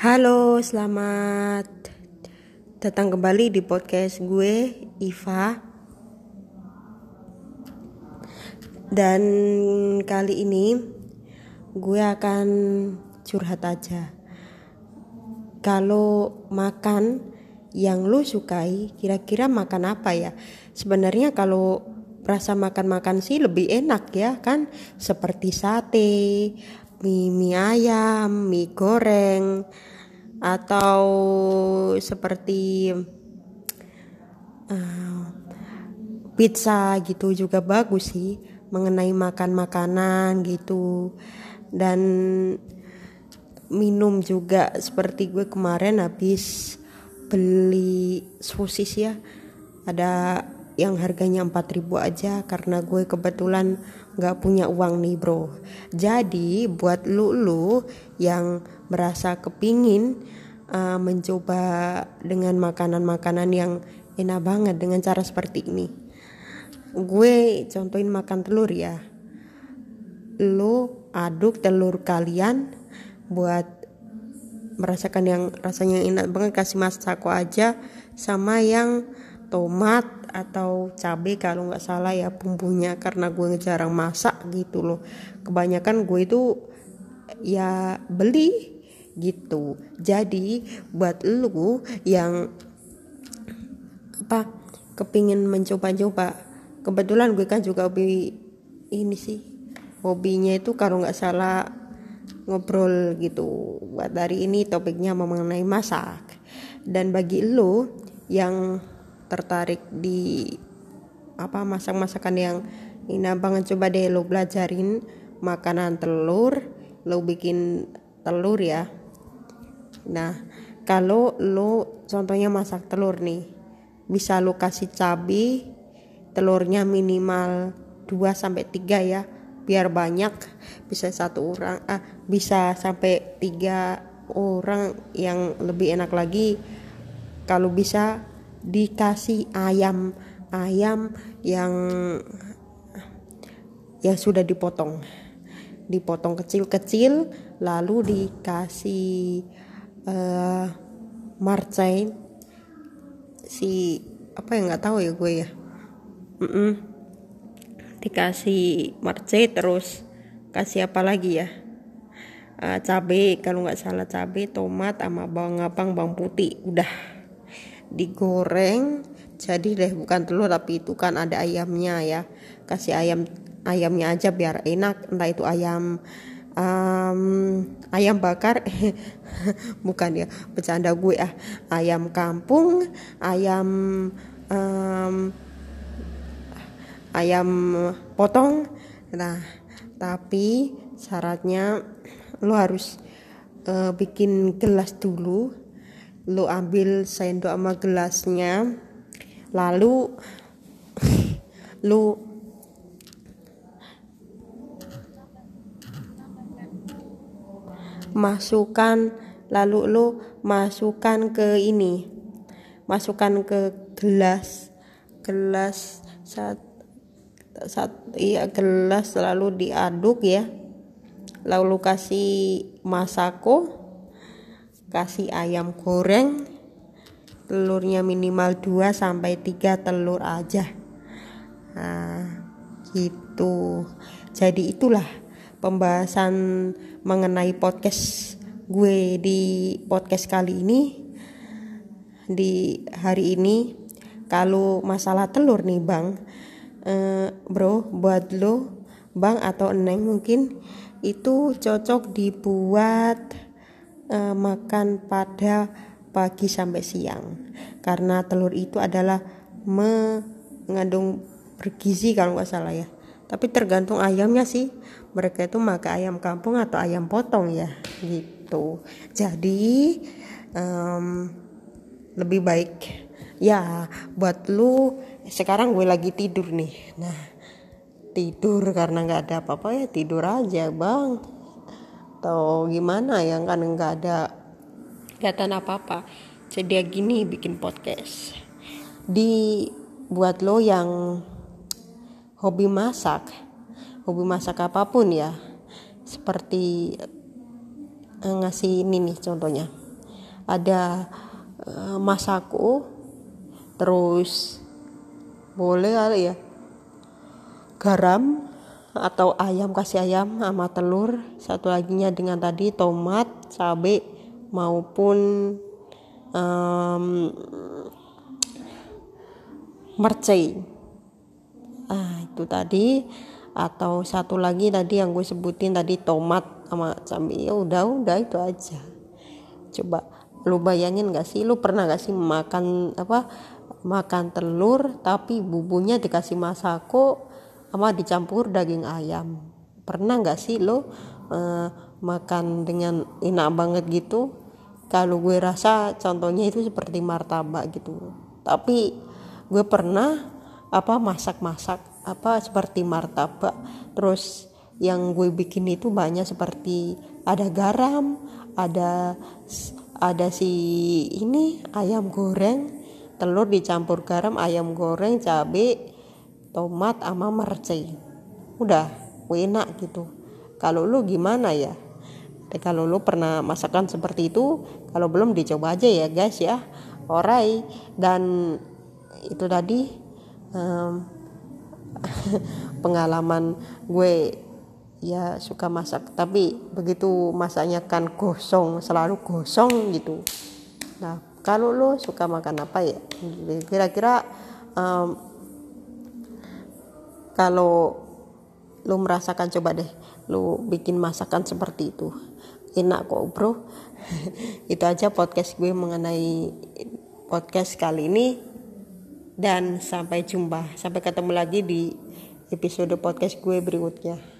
Halo, selamat datang kembali di podcast gue, Iva. Dan kali ini gue akan curhat aja. Kalau makan yang lu sukai, kira-kira makan apa ya? Sebenarnya kalau rasa makan-makan sih lebih enak ya kan seperti sate, mie, mie ayam, mie goreng atau seperti uh, pizza gitu juga bagus sih mengenai makan makanan gitu. Dan minum juga seperti gue kemarin habis beli sosis ya. Ada yang harganya 4000 aja karena gue kebetulan nggak punya uang nih bro. Jadi buat lu lu yang merasa kepingin uh, mencoba dengan makanan-makanan yang enak banget dengan cara seperti ini. Gue contohin makan telur ya. Lu aduk telur kalian buat merasakan yang rasanya enak banget kasih masako aja sama yang tomat atau cabai kalau nggak salah ya bumbunya karena gue jarang masak gitu loh. Kebanyakan gue itu ya beli gitu. Jadi buat lu yang apa kepingin mencoba-coba kebetulan gue kan juga hobi ini sih hobinya itu kalau nggak salah ngobrol gitu. Buat hari ini topiknya mengenai masak. Dan bagi lo yang tertarik di apa masak-masakan yang ini banget. Coba deh lo belajarin makanan telur lo bikin telur ya. Nah kalau lo contohnya masak telur nih bisa lo kasih cabai telurnya minimal 2 sampai 3 ya biar banyak. Bisa satu orang ah bisa sampai tiga orang yang lebih enak lagi. Kalau bisa dikasih ayam ayam yang yang sudah dipotong. Dipotong kecil-kecil lalu dikasih uh, marcain si apa yang nggak tahu ya gue ya? Mm -mm. dikasih marcain terus kasih apa lagi ya? Uh, cabai kalau nggak salah cabai tomat sama bawang abang bawang putih udah digoreng jadi deh bukan telur tapi itu kan ada ayamnya ya. Kasih ayam ayamnya aja biar enak entah itu ayam um, ayam bakar bukan ya bercanda gue ah ayam kampung ayam um, ayam potong. Nah tapi syaratnya lo harus uh, bikin gelas dulu lu ambil sendok sama gelasnya. Lalu lu masukkan lalu lu masukkan ke ini. Masukkan ke gelas. Gelas saat saat iya gelas lalu diaduk ya. Lalu kasih masako kasih ayam goreng telurnya minimal 2 sampai 3 telur aja. Nah gitu. Jadi itulah pembahasan mengenai podcast gue di podcast kali ini. Di hari ini kalau masalah telur nih bang eh, bro buat lo bang atau neng mungkin itu cocok dibuat uh, makan pada pagi sampai siang. Karena telur itu adalah mengandung bergizi kalau nggak salah ya. Tapi tergantung ayamnya sih. Mereka itu makan ayam kampung atau ayam potong ya gitu. Jadi um, lebih baik. Ya buat lu sekarang gue lagi tidur nih. Nah tidur karena nggak ada apa-apa ya tidur aja bang atau gimana yang kan nggak ada kegiatan apa apa jadi gini bikin podcast. Di buat lo yang hobi masak hobi masak apa pun ya seperti uh, ngasih ini nih contohnya. Ada uh, masako terus boleh kali ya garam atau ayam kasih ayam sama telur. Satu laginya dengan tadi tomat cabai maupun um, mercei. Ah itu tadi. Atau satu lagi tadi yang gue sebutin tadi tomat sama cabai ya udah udah itu aja. Coba lu bayangin gak sih? Lu pernah gak sih makan apa makan telur tapi bumbunya dikasih masako sama dicampur daging ayam. Pernah gak sih lo uh, makan dengan enak banget gitu? Kalau gue rasa contohnya itu seperti martabak gitu. Tapi gue pernah apa masak-masak apa seperti martabak. Terus yang gue bikin itu banyak seperti ada garam ada ada si ini ayam goreng. Telur dicampur garam ayam goreng cabai tomat sama mercei udah enak gitu. Kalau lu gimana ya? Dan kalau lu pernah masakan seperti itu kalau belum dicoba aja ya guys ya. Orai dan itu tadi um, pengalaman gue ya suka masak. Tapi begitu masaknya kan gosong selalu gosong gitu. Nah kalau lo suka makan apa ya? Kira-kira um, kalau lo merasakan coba deh lo bikin masakan seperti itu. Enak kok bro. Itu aja podcast gue mengenai podcast kali ini. Dan sampai jumpa. Sampai ketemu lagi di episode podcast gue berikutnya